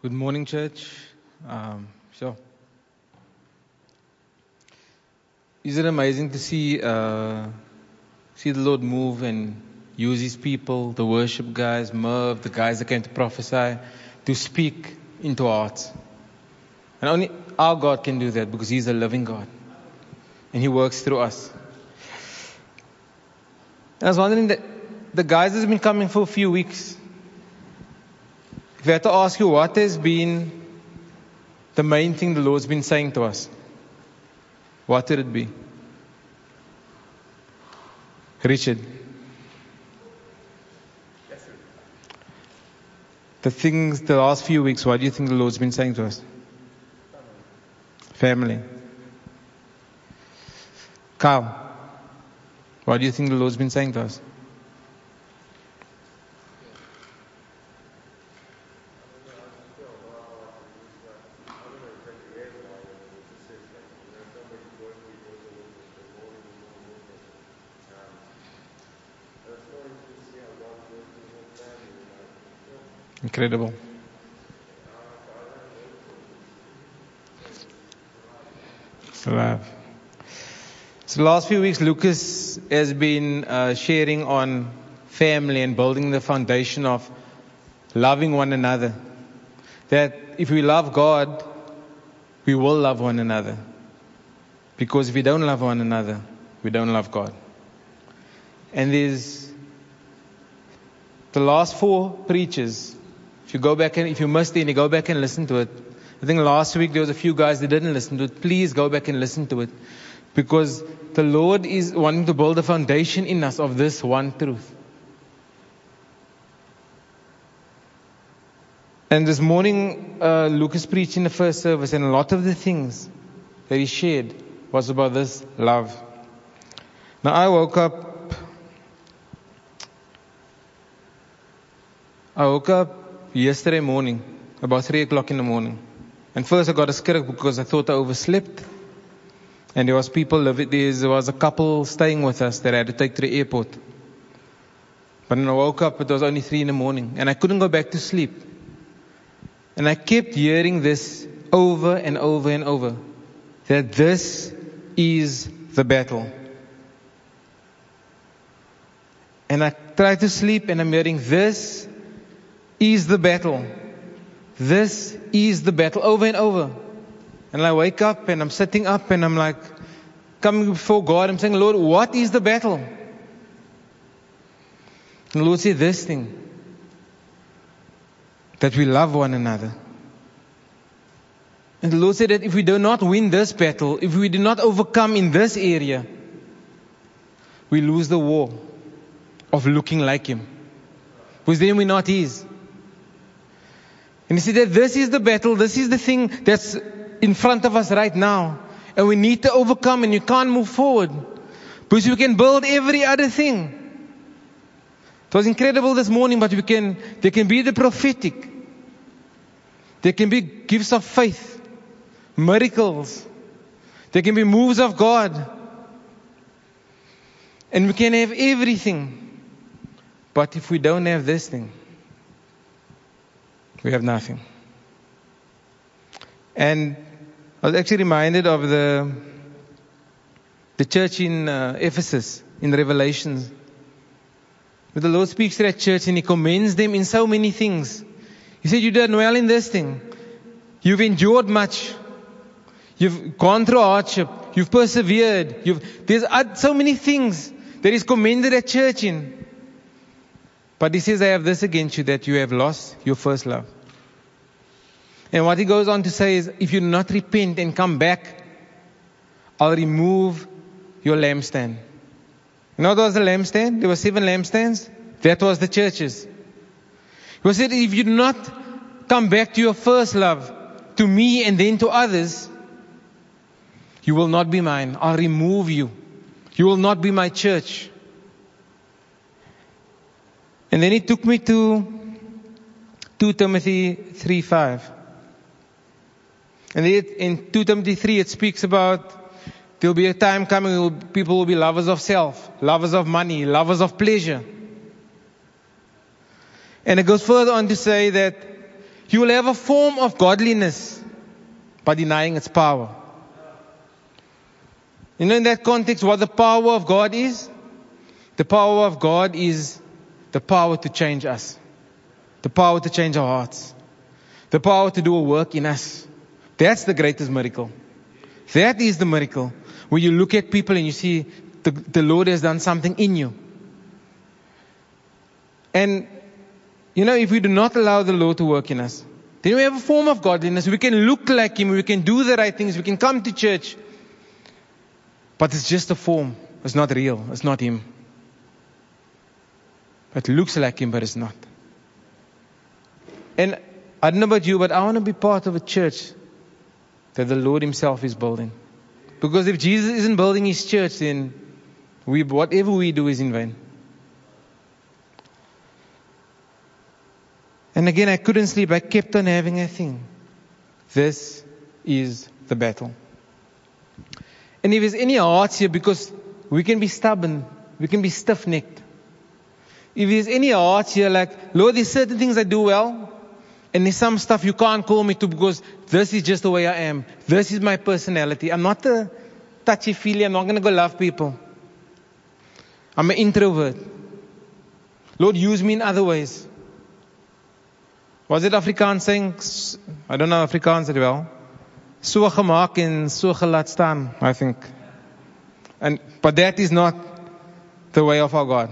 Good morning, church. Um. Is it amazing to see uh, see the Lord move and use His people, the worship guys, Merv, the guys that came to prophesy, to speak into hearts? And only our God can do that because He's a living God, and He works through us. And I was wondering that the guys that's been coming for a few weeks. If have to ask you what has been the main thing the Lord's been saying to us, what would it be? Richard. The things, the last few weeks, what do you think the Lord's been saying to us? Family. Kyle. What do you think the Lord's been saying to us? Incredible. Alive. So last few weeks, Lucas has been uh, sharing on family and building the foundation of loving one another. That if we love God, we will love one another. Because if we don't love one another, we don't love God. And there's the last four preachers. If you go back and if you missed any, go back and listen to it. I think last week there was a few guys that didn't listen to it. Please go back and listen to it. Because the Lord is wanting to build a foundation in us of this one truth. And this morning, uh, Lucas preached in the first service, and a lot of the things that he shared was about this love. Now, I woke up. I woke up yesterday morning, about 3 o'clock in the morning. And first I got a scare because I thought I overslept. And there was people, there was a couple staying with us that I had to take to the airport. But when I woke up, it was only 3 in the morning. And I couldn't go back to sleep. And I kept hearing this over and over and over. That this is the battle. And I tried to sleep and I'm hearing this is the battle. This is the battle over and over. And I wake up and I'm sitting up and I'm like coming before God. I'm saying, Lord, what is the battle? And the Lord said this thing that we love one another. And the Lord said that if we do not win this battle, if we do not overcome in this area, we lose the war of looking like Him. Because then we're not His. And He said that this is the battle, this is the thing that's in front of us right now. And we need to overcome, and you can't move forward. Because we can build every other thing. It was incredible this morning, but we can, there can be the prophetic. There can be gifts of faith, miracles. There can be moves of God. And we can have everything. But if we don't have this thing, we have nothing. And I was actually reminded of the, the church in uh, Ephesus, in Revelations. But the Lord speaks to that church and He commends them in so many things. He said, You did well in this thing. You've endured much. You've gone through hardship. You've persevered. You've, there's so many things that He's commended that church in. But He says, I have this against you that you have lost your first love. And what He goes on to say is, if you do not repent and come back, I'll remove your lampstand. You know what was the lampstand? There were seven lampstands. That was the churches. He said, if you do not come back to your first love, to me and then to others, you will not be mine. I'll remove you. You will not be my church. And then he took me to 2 Timothy 3 5. And in 2 Timothy 3, it speaks about There'll be a time coming when people will be lovers of self, lovers of money, lovers of pleasure. And it goes further on to say that You will have a form of godliness by denying its power. You know, in that context, what the power of God is? The power of God is the power to change us, the power to change our hearts, the power to do a work in us. That's the greatest miracle. That is the miracle. When you look at people and you see the, the Lord has done something in you. And, you know, if we do not allow the Lord to work in us, then we have a form of godliness. We can look like Him. We can do the right things. We can come to church. But it's just a form. It's not real. It's not Him. It looks like Him, but it's not. And I don't know about you, but I want to be part of a church that the Lord Himself is building. Because if Jesus isn't building His church, then we, whatever we do is in vain. And again, I couldn't sleep. I kept on having a thing. This is the battle. And if there's any hearts here, because we can be stubborn, we can be stiff necked. If there's any hearts here, like, Lord, there's certain things I do well, and there's some stuff you can't call me to because this is just the way I am. This is my personality. I'm not a touchy feely, I'm not going to go love people. I'm an introvert. Lord, use me in other ways. Was it Afrikaans saying? I don't know Afrikaans very well. So gemaak en so gelaat staan, I think. And but that is not the way of our God.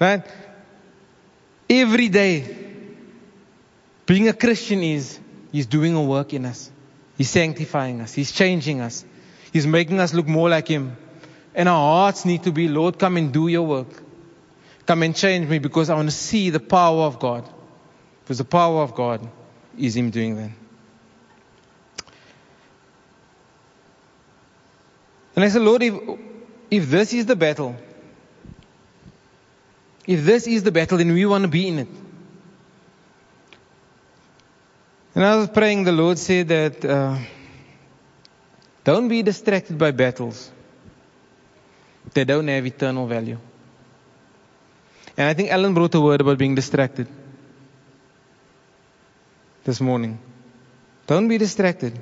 Right? Every day, being a Christian is He's doing a work in us. He's sanctifying us. He's changing us. He's making us look more like Him. And our hearts need to be, Lord, come and do your work. Come and change me because I want to see the power of God. Because the power of God is Him doing that. And I said, Lord, if, if this is the battle, if this is the battle, then we want to be in it. And I was praying, the Lord said that uh, don't be distracted by battles. They don't have eternal value. And I think Alan brought a word about being distracted this morning. Don't be distracted.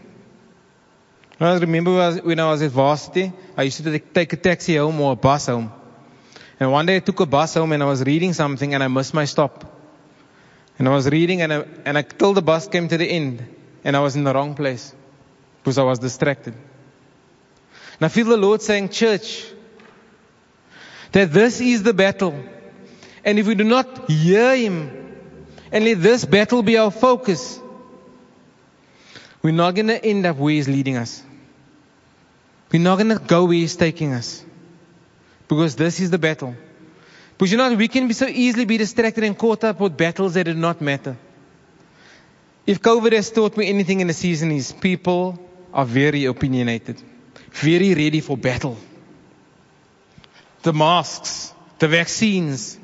I remember when I was at varsity, I used to take a taxi home or a bus home. And one day I took a bus home and I was reading something and I missed my stop. And I was reading and I, and I, till the bus came to the end and I was in the wrong place because I was distracted. And I feel the Lord saying, church, that this is the battle. And if we do not hear Him and let this battle be our focus, we're not going to end up where He's leading us. We're not going to go where He's taking us. Because this is the battle. Because you know, we can be so easily be distracted and caught up with battles that do not matter. If COVID has taught me anything in the season is people are very opinionated, very ready for battle. The masks, the vaccines,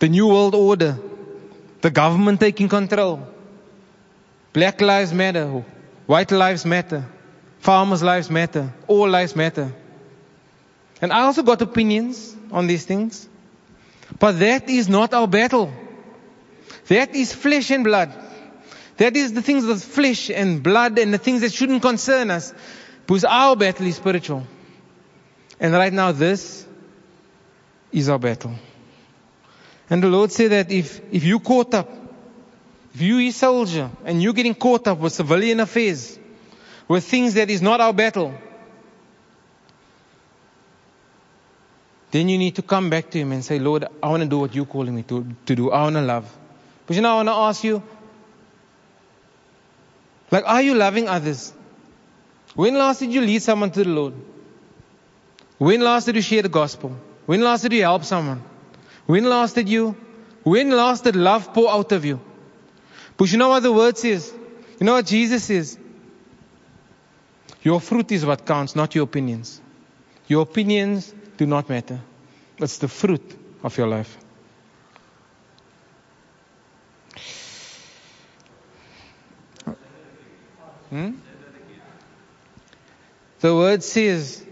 the new world order, the government taking control. Black lives matter, white lives matter, farmers' lives matter, all lives matter. And I also got opinions on these things. But that is not our battle. That is flesh and blood. That is the things of flesh and blood and the things that shouldn't concern us. Because our battle is spiritual. And right now, this is our battle. And the Lord said that if, if you caught up, if you a soldier and you're getting caught up with civilian affairs, with things that is not our battle, then you need to come back to Him and say, Lord, I want to do what you're calling me to, to do. I want to love. But you know, I want to ask you, like, are you loving others? When last did you lead someone to the Lord? When last did you share the gospel? When last did you help someone? When last did you, when last did love pour out of you? But you know what the word says? You know what Jesus says? Your fruit is what counts, not your opinions. Your opinions do not matter. It's the fruit of your life. Hmm? The word says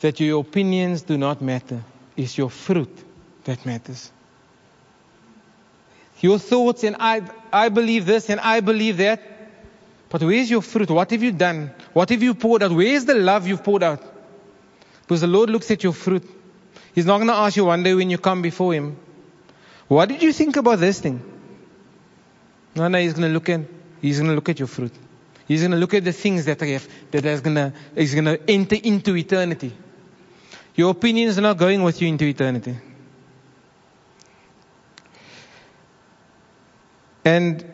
that your opinions do not matter. It's your fruit that matters. your thoughts, and I, I believe this and I believe that. But where's your fruit? What have you done? What have you poured out? Where's the love you've poured out? Because the Lord looks at your fruit. He's not going to ask you one day when you come before Him, what did you think about this thing? No, no, He's going to look at, He's going to look at your fruit. He's going to look at the things that I have, that is going to, is going to enter into eternity. Your opinions are not going with you into eternity. And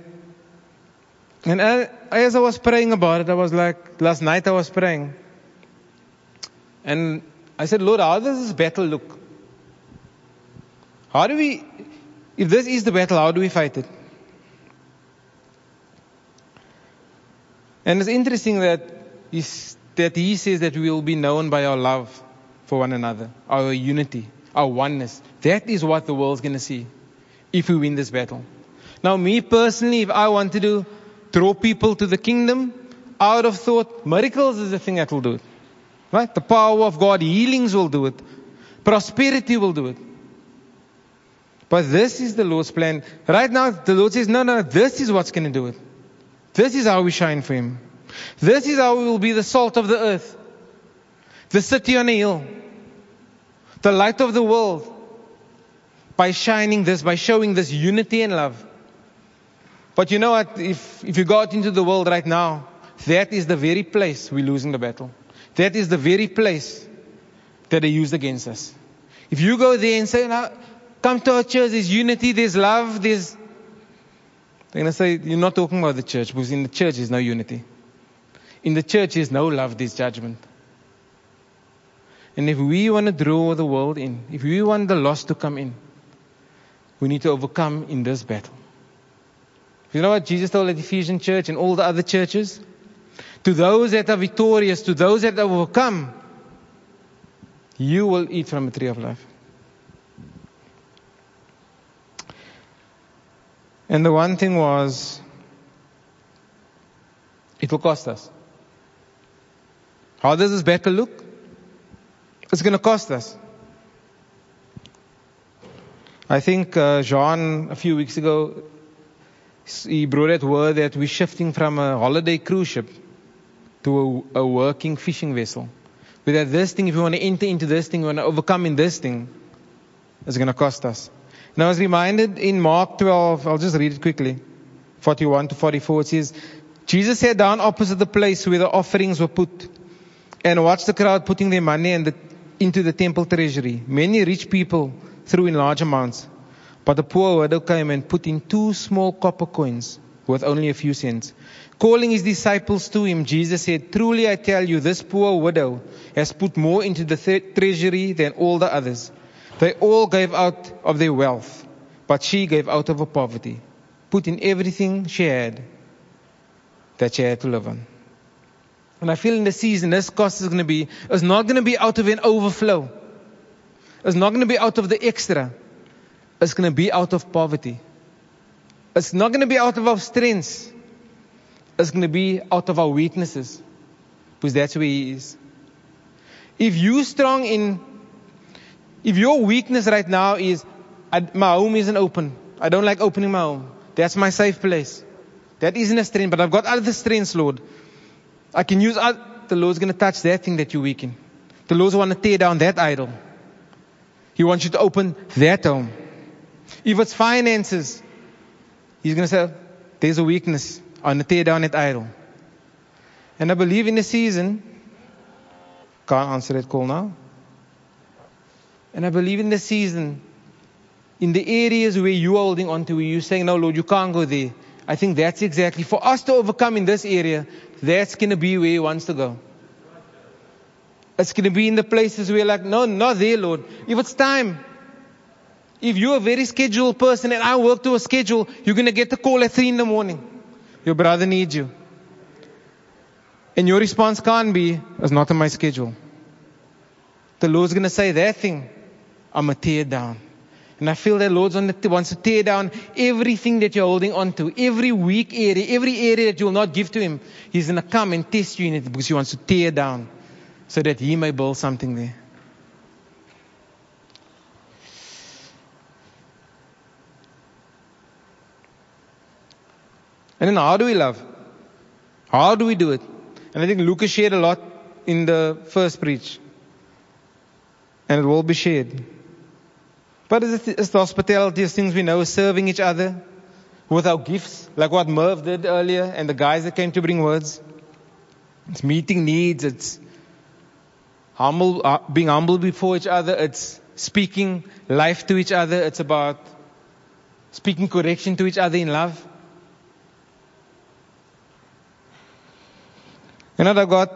and as I was praying about it, I was like, last night I was praying. And I said, Lord, how does this battle look? How do we, if this is the battle, how do we fight it? And it's interesting that, that he says that we will be known by our love for one another, our unity, our oneness. That is what the world's going to see if we win this battle. Now, me personally, if I want to draw people to the kingdom out of thought. Miracles is the thing that will do it. Right? The power of God, healings will do it. Prosperity will do it. But this is the Lord's plan. Right now, the Lord says, no, no, this is what's going to do it. This is how we shine for Him. This is how we will be the salt of the earth. The city on a hill. The light of the world. By shining this, by showing this unity and love. But you know what? If, if you go out into the world right now, that is the very place we're losing the battle. That is the very place that they used against us. If you go there and say, now, come to our church, there's unity, there's love, there's. They're going to say, you're not talking about the church because in the church there's no unity. In the church there's no love, there's judgment. And if we want to draw the world in, if we want the lost to come in, we need to overcome in this battle. You know what Jesus told the Ephesian church and all the other churches? To those that are victorious, to those that overcome, you will eat from the tree of life. And the one thing was, it will cost us. How does this battle look? It's going to cost us. I think uh, John, a few weeks ago, he brought that word that we're shifting from a holiday cruise ship to a, a working fishing vessel. That this thing, if we want to enter into this thing, you want to overcome in this thing, it's going to cost us. And I was reminded in Mark 12, I'll just read it quickly, 41 to 44, it says, Jesus sat down opposite the place where the offerings were put and watched the crowd putting their money the, into the temple treasury. Many rich people threw in large amounts. But the poor widow came and put in two small copper coins worth only a few cents. Calling his disciples to him, Jesus said, Truly I tell you, this poor widow has put more into the th- treasury than all the others. They all gave out of their wealth, but she gave out of her poverty, put in everything she had that she had to live on. And I feel in the season, this cost is going to be, it's not going to be out of an overflow. It's not going to be out of the extra. It's going to be out of poverty. It's not going to be out of our strengths. It's going to be out of our weaknesses. Because that's where He is. If you're strong in, if your weakness right now is, my home isn't open. I don't like opening my home. That's my safe place. That isn't a strength, but I've got other strengths, Lord. I can use, other, the Lord's going to touch that thing that you're weak in. The Lord's want to tear down that idol. He wants you to open that home. If it's finances, he's going to say, there's a weakness. I'm going to tear down that idol. And I believe in the season, can't answer that call now. And I believe in the season, in the areas where you're holding on to, where you're saying, no, Lord, you can't go there. I think that's exactly, for us to overcome in this area, that's going to be where He wants to go. It's going to be in the places where, like, no, not there, Lord. If it's time, if you're a very scheduled person and I work to a schedule, you're going to get the call at 3 in the morning. Your brother needs you. And your response can't be, it's not in my schedule. The Lord's going to say that thing, I'm going to tear down. And I feel that Lord wants to tear down everything that you're holding on to, every weak area, every area that you will not give to Him. He's going to come and test you in it because He wants to tear down so that He may build something there. And then how do we love? How do we do it? And I think Lucas shared a lot in the first preach. And it will be shared. But it's, the hospitality, it's things we know, serving each other with our gifts, like what Merv did earlier, and the guys that came to bring words. It's meeting needs, it's humble, uh, being humble before each other, it's speaking life to each other, it's about speaking correction to each other in love. You know, I've got,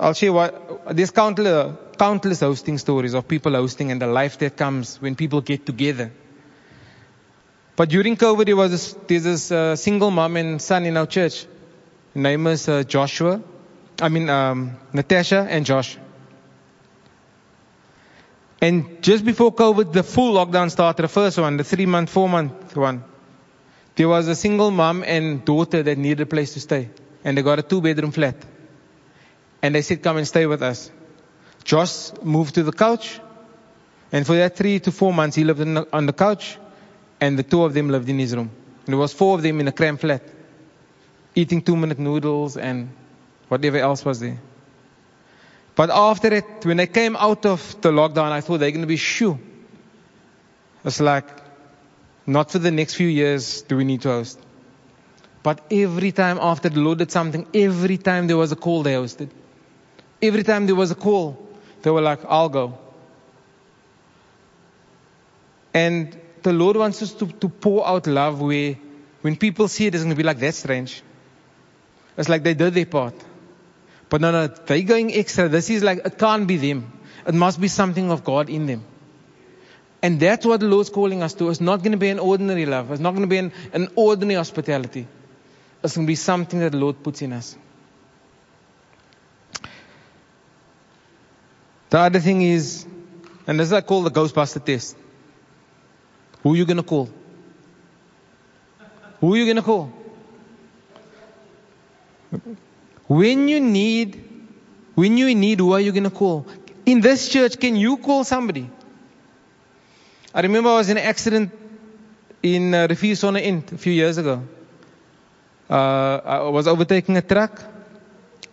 I'll share what, there's countless, countless hosting stories of people hosting and the life that comes when people get together. But during COVID, there was this, there's this uh, single mom and son in our church. His name is uh, Joshua. I mean, um, Natasha and Josh. And just before COVID, the full lockdown started, the first one, the three month, four month one, there was a single mom and daughter that needed a place to stay. And they got a two bedroom flat. And they said, come and stay with us. Josh moved to the couch. And for that three to four months, he lived the, on the couch. And the two of them lived in his room. And there was four of them in a cramped flat. Eating two minute noodles and whatever else was there. But after it, when they came out of the lockdown, I thought they're going to be shoo. It's like, not for the next few years do we need to host. But every time after the Lord did something, every time there was a call, they hosted. Every time there was a call, they were like, I'll go. And the Lord wants us to, to pour out love where when people see it, it's going to be like, that's strange. It's like they did their part. But no, no, they're going extra. This is like, it can't be them. It must be something of God in them. And that's what the Lord's calling us to. It's not going to be an ordinary love. It's not going to be an, an ordinary hospitality. It's going to be something that the Lord puts in us. The other thing is, and this is I call the Ghostbuster test. Who are you going to call? Who are you going to call? When you need, when you need, who are you going to call? In this church, can you call somebody? I remember I was in an accident in uh, Riviersonderend a few years ago. Uh, I was overtaking a truck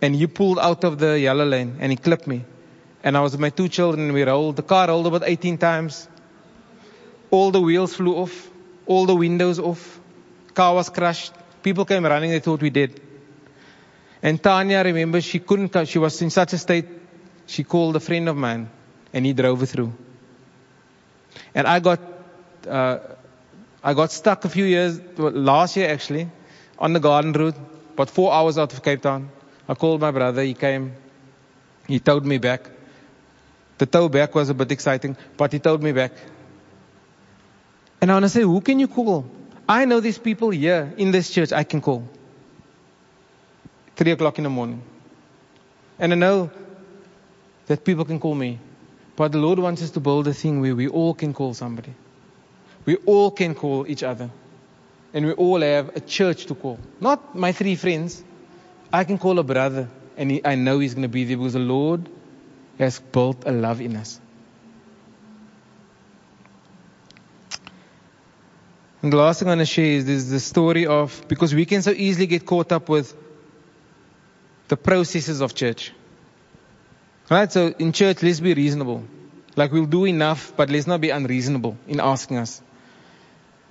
and he pulled out of the yellow lane and he clipped me. And I was with my two children we rolled. The car rolled about 18 times. All the wheels flew off. All the windows off. Car was crushed. People came running. They thought we did. And Tanya, remember, she couldn't, she was in such a state, she called a friend of mine and he drove her through. And I got, uh, I got stuck a few years, last year actually, on the garden route, about four hours out of Cape Town. I called my brother, he came, he towed me back. The tow back was a bit exciting, but he towed me back. And I want to say, who can you call? I know these people here in this church I can call. Three o'clock in the morning. And I know that people can call me. But the Lord wants us to build a thing where we all can call somebody. We all can call each other. And we all have a church to call. Not my three friends. I can call a brother. And he, I know he's going to be there because the Lord has built a love in us. And the last thing I want to share is this the story of because we can so easily get caught up with the processes of church. Right? So in church, let's be reasonable. Like we'll do enough, but let's not be unreasonable in asking us.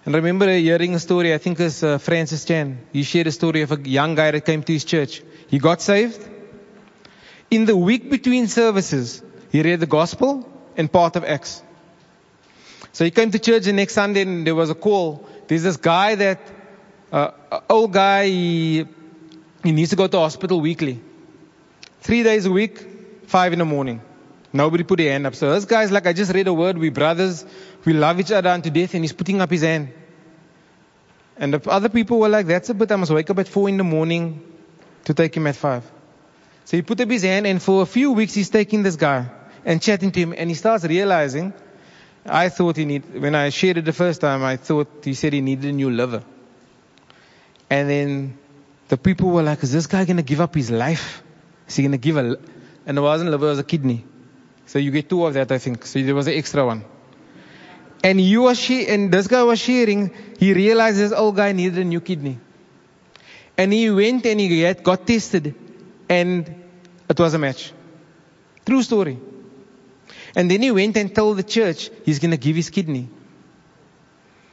And remember hearing a story, I think it's uh, Francis Chan. He shared a story of a young guy that came to his church. He got saved. In the week between services, he read the gospel and part of Acts. So he came to church the next Sunday and there was a call. There's this guy that, uh, old guy, he, he needs to go to hospital weekly. Three days a week, five in the morning. Nobody put their hand up. So this guy's like, I just read a word. We brothers. We love each other unto death. And he's putting up his hand. And the other people were like, that's a bit. I must wake up at four in the morning to take him at five. So he put up his hand and for a few weeks he's taking this guy and chatting to him and he starts realizing, I thought he needed, when I shared it the first time, I thought he said he needed a new liver. And then the people were like, is this guy going to give up his life? Is he going to give a, and it wasn't liver, it was a kidney. So you get two of that, I think. So there was an extra one. And you was she, and this guy was sharing, he realized this old guy needed a new kidney. And he went and he got tested, and it was a match. True story. And then he went and told the church he's going to give his kidney.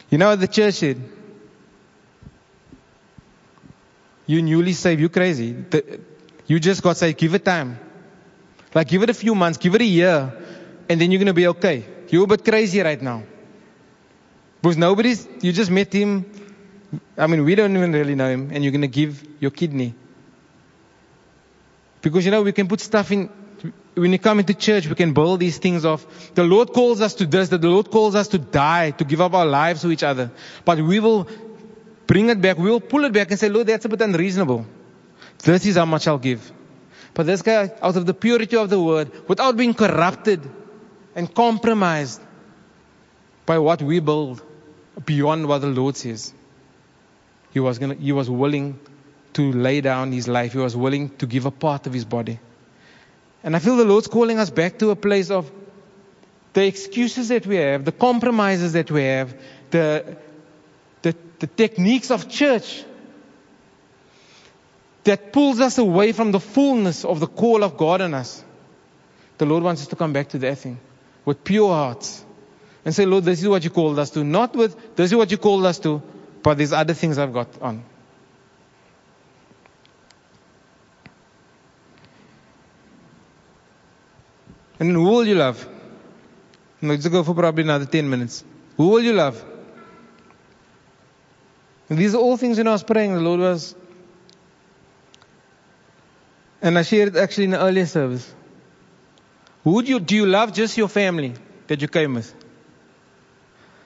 You know what the church said? You newly saved, you crazy. The, you just got saved, give it time. Like give it a few months, give it a year, and then you're going to be okay. You're a bit crazy right now. Because nobody's, you just met him. I mean, we don't even really know him, and you're going to give your kidney. Because you know, we can put stuff in, when you come into church, we can build these things off. The Lord calls us to this, that the Lord calls us to die, to give up our lives to each other. But we will bring it back, we will pull it back and say, Lord, that's a bit unreasonable. This is how much I'll give. But this guy, out of the purity of the word, without being corrupted and compromised by what we build beyond what the Lord says, he was gonna, he was willing to lay down his life. He was willing to give a part of his body. And I feel the Lord's calling us back to a place of the excuses that we have, the compromises that we have, the, the, the techniques of church that pulls us away from the fullness of the call of God on us. The Lord wants us to come back to that thing with pure hearts and say, Lord, this is what you called us to. Not with, this is what you called us to, but these other things I've got on. And who will you love? Let's go for probably another 10 minutes. Who will you love? And these are all things when I was praying, the Lord was. And I shared it actually in the earlier service. Who do you, do you love just your family that you came with?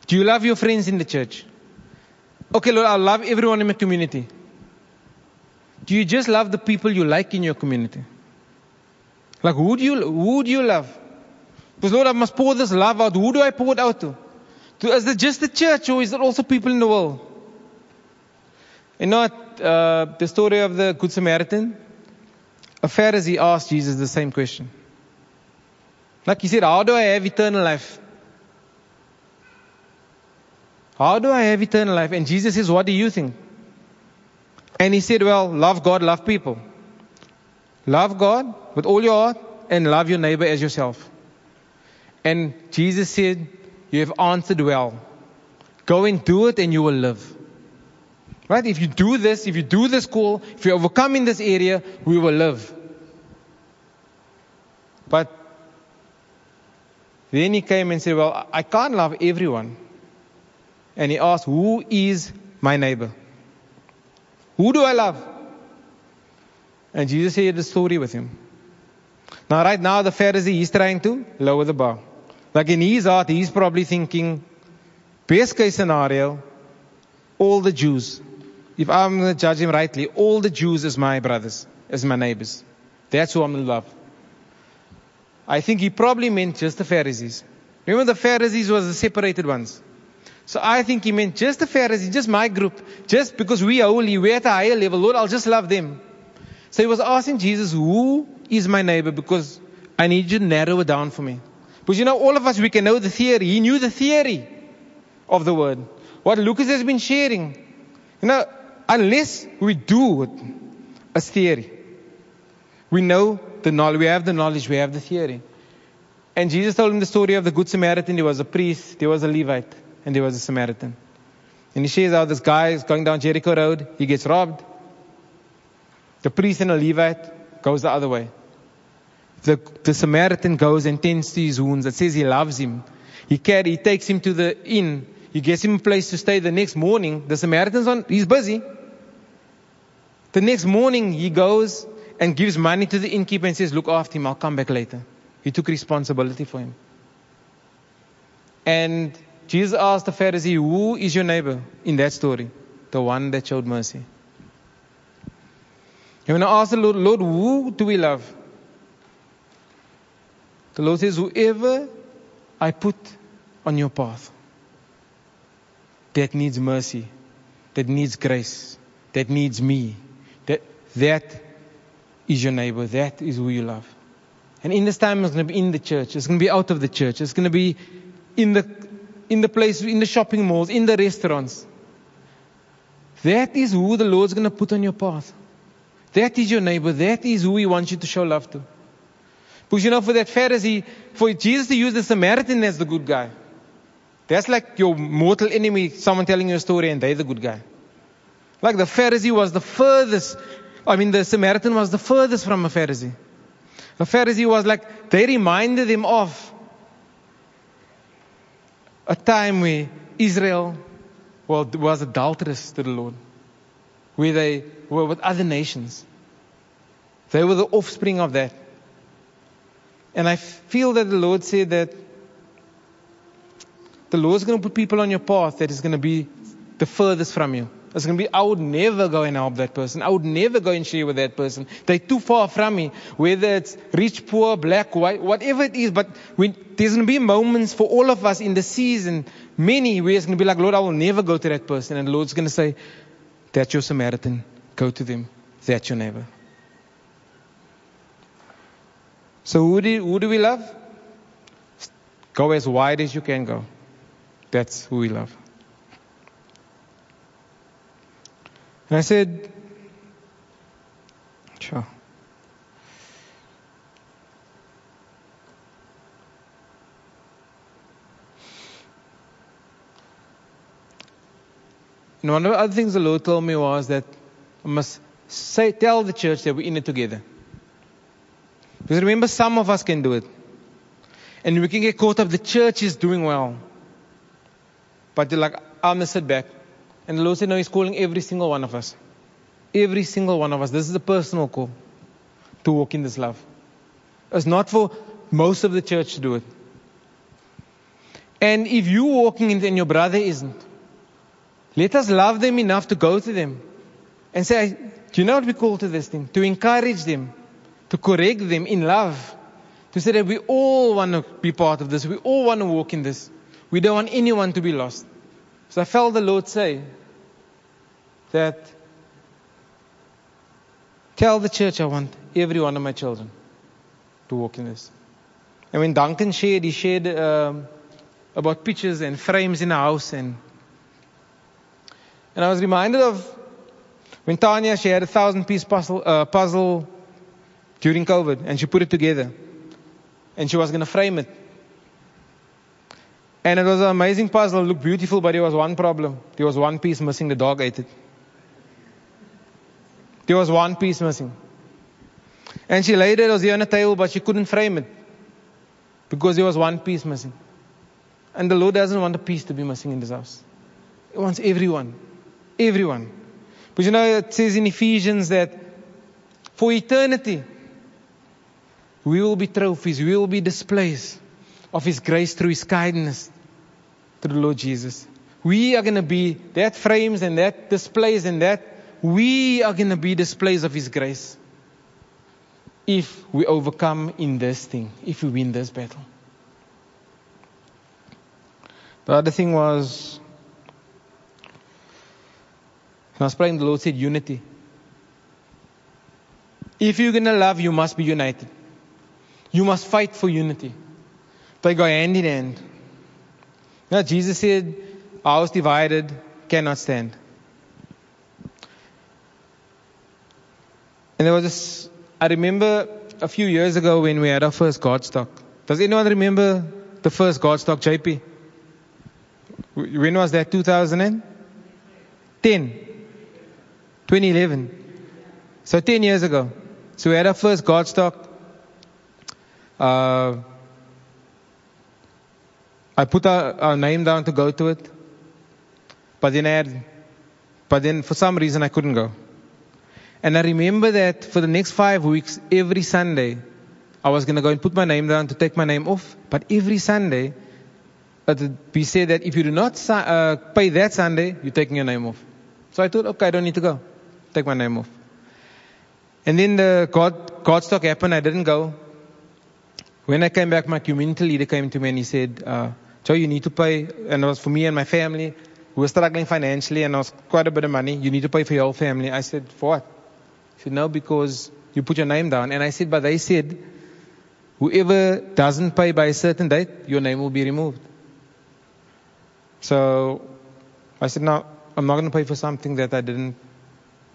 Do you love your friends in the church? Okay, Lord, I love everyone in my community. Do you just love the people you like in your community? Like, who do you, who do you love? Because Lord, I must pour this love out. Who do I pour it out to? to is it just the church or is it also people in the world? You know uh, the story of the Good Samaritan? A Pharisee asked Jesus the same question. Like he said, how do I have eternal life? How do I have eternal life? And Jesus says, what do you think? And he said, well, love God, love people. Love God with all your heart and love your neighbor as yourself. And Jesus said, You have answered well. Go and do it and you will live. Right? If you do this, if you do this call, if you overcome in this area, we will live. But then he came and said, Well, I can't love everyone. And he asked, Who is my neighbor? Who do I love? And Jesus shared the story with him. Now, right now, the Pharisee, he's trying to lower the bar. Like in his heart, he's probably thinking, best case scenario, all the Jews, if I'm going to judge him rightly, all the Jews as my brothers, as my neighbors. That's who I'm to love. I think he probably meant just the Pharisees. Remember, the Pharisees was the separated ones. So I think he meant just the Pharisees, just my group, just because we are holy, we're at a higher level. Lord, I'll just love them. So he was asking Jesus, who is my neighbor? Because I need you to narrow it down for me. Because you know, all of us, we can know the theory. He knew the theory of the word. What Lucas has been sharing. You know, unless we do it as theory, we know the knowledge, we have the knowledge, we have the theory. And Jesus told him the story of the Good Samaritan. There was a priest, there was a Levite, and there was a Samaritan. And he shares how this guy is going down Jericho Road, he gets robbed, the priest and the Levite goes the other way. The, the Samaritan goes and tends to his wounds. It says he loves him. He carry, he takes him to the inn. He gets him a place to stay the next morning. The Samaritan's on, he's busy. The next morning he goes and gives money to the innkeeper and says, look after him, I'll come back later. He took responsibility for him. And Jesus asked the Pharisee, who is your neighbor in that story? The one that showed mercy. And when I ask the Lord, Lord, who do we love? The Lord says, whoever I put on your path that needs mercy, that needs grace, that needs me, that, that is your neighbor, that is who you love. And in this time, it's going to be in the church, it's going to be out of the church, it's going to be in the, in the place, in the shopping malls, in the restaurants. That is who the Lord's going to put on your path. That is your neighbor. That is who He wants you to show love to. Because you know, for that Pharisee, for Jesus to use the Samaritan as the good guy, that's like your mortal enemy, someone telling you a story and they're the good guy. Like the Pharisee was the furthest, I mean, the Samaritan was the furthest from a Pharisee. The Pharisee was like, they reminded him of a time where Israel was adulterous to the Lord, where they were with other nations. They were the offspring of that. And I feel that the Lord said that the Lord's going to put people on your path that is going to be the furthest from you. It's going to be, I would never go and help that person. I would never go and share with that person. They're too far from me. Whether it's rich, poor, black, white, whatever it is. But when, there's going to be moments for all of us in the season, many, where it's going to be like, Lord, I will never go to that person. And the Lord's going to say, That's your Samaritan. Go to them. That's your neighbor. So who do, who do we love? Go as wide as you can go. That's who we love. And I said, sure. And one of the other things the Lord told me was that I must say, tell the church that we're in it together. Because remember, some of us can do it. And we can get caught up, the church is doing well. But like, I'm going to sit back. And the Lord said, No, He's calling every single one of us. Every single one of us. This is a personal call to walk in this love. It's not for most of the church to do it. And if you're walking in it and your brother isn't, let us love them enough to go to them and say, Do you know what we call to this thing? To encourage them, to correct them in love. To say that we all want to be part of this. We all want to walk in this. We don't want anyone to be lost. So I felt the Lord say that tell the church I want every one of my children to walk in this. And when Duncan shared, he shared um, about pictures and frames in a house. And, and I was reminded of when Tanya, she had a thousand piece puzzle, uh, puzzle during COVID and she put it together. And she was going to frame it. And it was an amazing puzzle. It looked beautiful, but there was one problem. There was one piece missing. The dog ate it. There was one piece missing. And she laid it, it was on the table, but she couldn't frame it. Because there was one piece missing. And the Lord doesn't want a piece to be missing in this house. He wants everyone. Everyone. But you know, it says in Ephesians that for eternity, we will be trophies, we will be displays of His grace through His kindness to the Lord Jesus. We are going to be that frames and that displays and that we are going to be displays of His grace if we overcome in this thing, if we win this battle. The other thing was, when I was praying, the Lord said unity. If you're going to love, you must be united. You must fight for unity. They go hand in hand. Now, Jesus said, house divided cannot stand. And there was this, I remember a few years ago when we had our first Godstock. Does anyone remember the first Godstock, JP? When was that? 2010? 2011. So 10 years ago. So we had our first Godstock. Uh, I put our, our name down to go to it, but then I had, but then for some reason I couldn't go. And I remember that for the next five weeks, every Sunday, I was going to go and put my name down to take my name off. But every Sunday, we said that if you do not uh, pay that Sunday, you're taking your name off. So I thought, okay, I don't need to go. Take my name off. And then the God, Godstock happened. I didn't go. When I came back, my community leader came to me and he said, uh, Joe, you need to pay. And it was for me and my family. We were struggling financially and it was quite a bit of money. You need to pay for your whole family. I said, for what? He said, no, because you put your name down. And I said, but they said, whoever doesn't pay by a certain date, your name will be removed. So I said, no, I'm not going to pay for something that I didn't.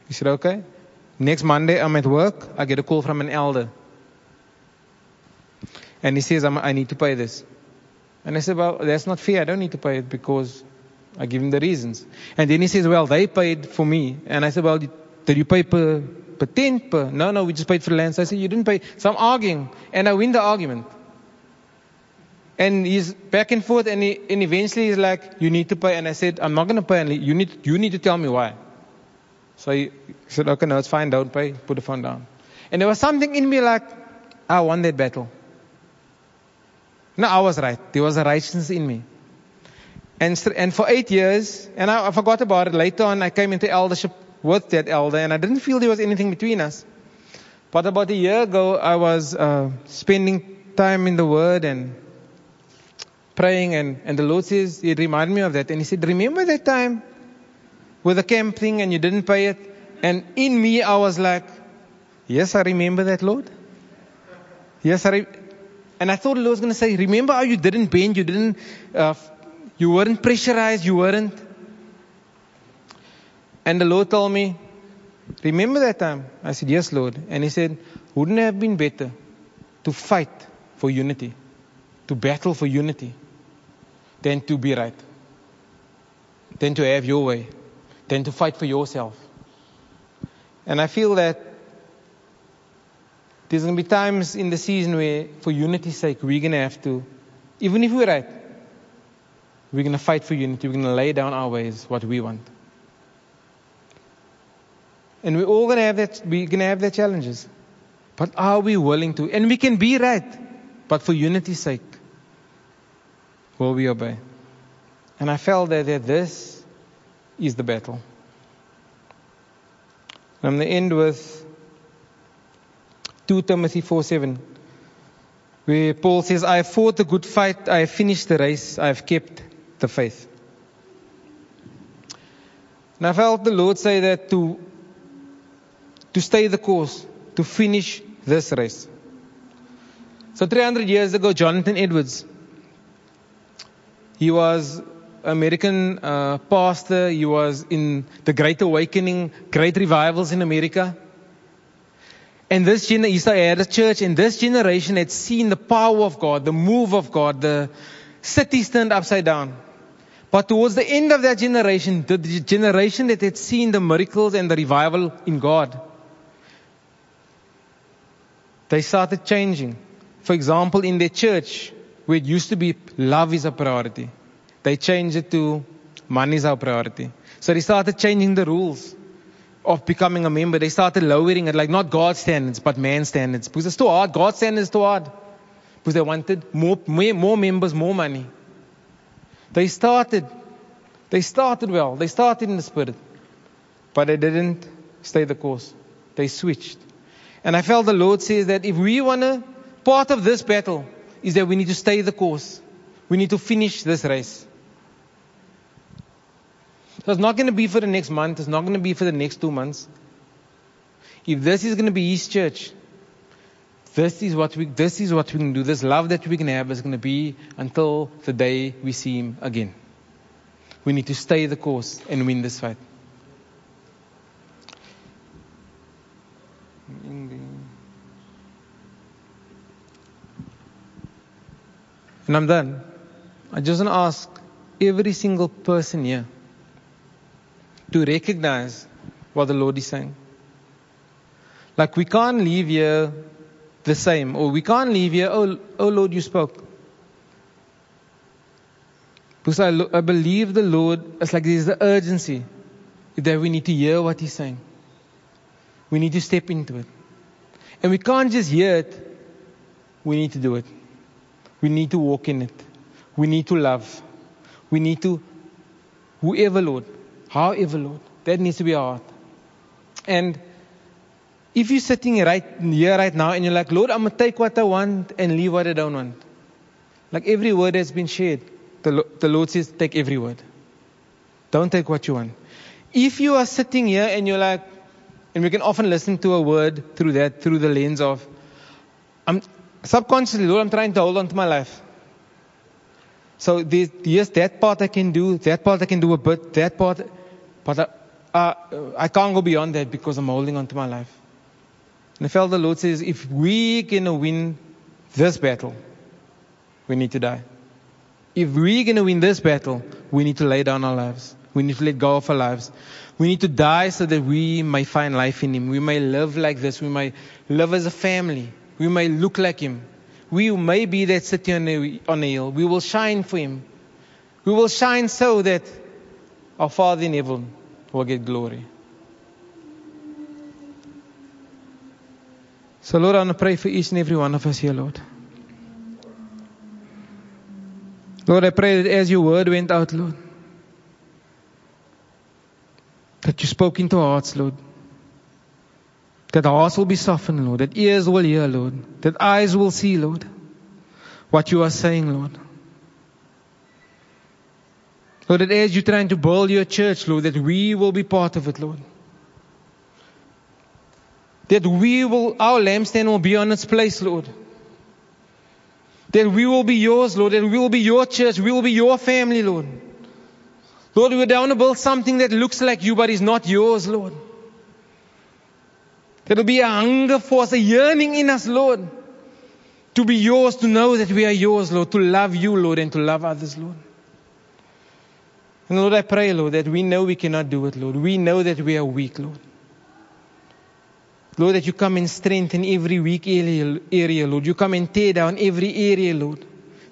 He said, okay. Next Monday, I'm at work. I get a call from an elder. And he says, i need to pay this. And I said, well, that's not fair. I don't need to pay it because I give him the reasons. And then he says, well, they paid for me. And I said, well, did you pay per, per tent? Per? No, no, we just paid for land. So I said, you didn't pay. So I'm arguing. And I win the argument. And he's back and forth, and, he, and eventually he's like, "You need to pay." And I said, "I'm not going to pay. And you need you need to tell me why." So he said, "Okay, no, it's fine. Don't pay. Put the phone down." And there was something in me like, I won that battle. No, I was right. There was a righteousness in me. And, and for eight years, and I, I forgot about it. Later on, I came into eldership with that elder, and I didn't feel there was anything between us. But about a year ago, I was uh, spending time in the Word and praying, and, and the Lord says, He reminded me of that. And He said, Remember that time with the camp thing and you didn't pay it? And in me, I was like, Yes, I remember that, Lord. Yes, I. And I thought the Lord was going to say, Remember how you didn't bend, you didn't, uh, you weren't pressurized, you weren't. And the Lord told me, Remember that time? I said, Yes, Lord. And He said, Wouldn't it have been better to fight for unity, to battle for unity? than to be right, than to have your way, than to fight for yourself. And I feel that there's going to be times in the season where, for unity's sake, we're going to have to, even if we're right, we're going to fight for unity. We're going to lay down our ways, what we want. And we're all going to have that, we're going to have their challenges. But are we willing to? And we can be right, but for unity's sake, will we obey? And I felt that, that this is the battle. I'm going to end with 2 Timothy 4 7, where Paul says, I have fought the good fight, I have finished the race, I have kept the faith. And I felt the Lord say that to, to stay the course, to finish this race. So 300 years ago, Jonathan Edwards, he was American uh, pastor. He was in the Great Awakening, great revivals in America. And this generation, he had a church, and this generation had seen the power of God, the move of God, the city turned upside down. But towards the end of that generation, the generation that had seen the miracles and the revival in God, they started changing. For example, in their church, where it used to be love is a priority. They changed it to money is our priority. So they started changing the rules of becoming a member. They started lowering it, like not God's standards, but man's standards. Because it's too hard. God's standards too hard. Because they wanted more, more members, more money. They started, they started well. They started in the spirit. But they didn't stay the course. They switched. And I felt the Lord says that if we want to, part of this battle is that we need to stay the course. We need to finish this race. So it's not going to be for the next month. It's not going to be for the next two months. If this is going to be His church, this is what we, this is what we can do. This love that we can have is going to be until the day we see Him again. We need to stay the course and win this fight. And I'm done. I just want to ask every single person here to recognize what the Lord is saying. Like we can't leave here the same, or we can't leave here, oh, oh Lord, you spoke. Because I, I believe the Lord, it's like there's the urgency that we need to hear what He's saying. We need to step into it. And we can't just hear it, we need to do it. We need to walk in it. We need to love. We need to, whoever, Lord, However, Lord, that needs to be our heart. And if you're sitting right here right now and you're like, Lord, I'm going to take what I want and leave what I don't want. Like every word has been shared. The, the Lord says, take every word. Don't take what you want. If you are sitting here and you're like, and we can often listen to a word through that, through the lens of, I'm subconsciously, Lord, I'm trying to hold on to my life. So yes, that part I can do, that part I can do a bit, that part but I, uh, I can't go beyond that because I'm holding on to my life. And I felt the Lord says, if we can win this battle, we need to die. If we're going to win this battle, we need to lay down our lives. We need to let go of our lives. We need to die so that we may find life in Him. We may live like this. We may live as a family. We may look like Him. We may be that city on a, on the hill. We will shine for Him. We will shine so that our Father in heaven will get glory. So, Lord, I want to pray for each and every one of us here, Lord. Lord, I pray that as your word went out, Lord, that you spoke into hearts, Lord. That hearts will be softened, Lord. That ears will hear, Lord. That eyes will see, Lord, what you are saying, Lord. Lord, that as you're trying to build your church, Lord, that we will be part of it, Lord. That we will, our lampstand will be on its place, Lord. That we will be yours, Lord. That we will be your church. We will be your family, Lord. Lord, we don't want to build something that looks like you but is not yours, Lord. There'll be a hunger for us, a yearning in us, Lord, to be yours, to know that we are yours, Lord, to love you, Lord, and to love others, Lord. And Lord, I pray, Lord, that we know we cannot do it, Lord. We know that we are weak, Lord. Lord, that you come and strengthen every weak area, area, Lord. You come and tear down every area, Lord,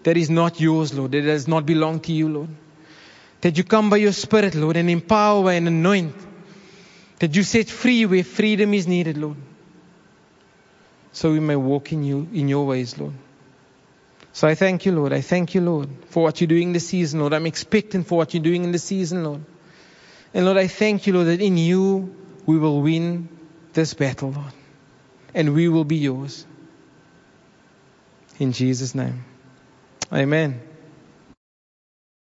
that is not yours, Lord, that does not belong to you, Lord. That you come by your Spirit, Lord, and empower and anoint. That you set free where freedom is needed, Lord. So we may walk in you in your ways, Lord. So I thank you, Lord. I thank you, Lord, for what you're doing this season, Lord. I'm expecting for what you're doing in the season, Lord. And Lord, I thank you, Lord, that in you we will win this battle, Lord. And we will be yours. In Jesus' name. Amen.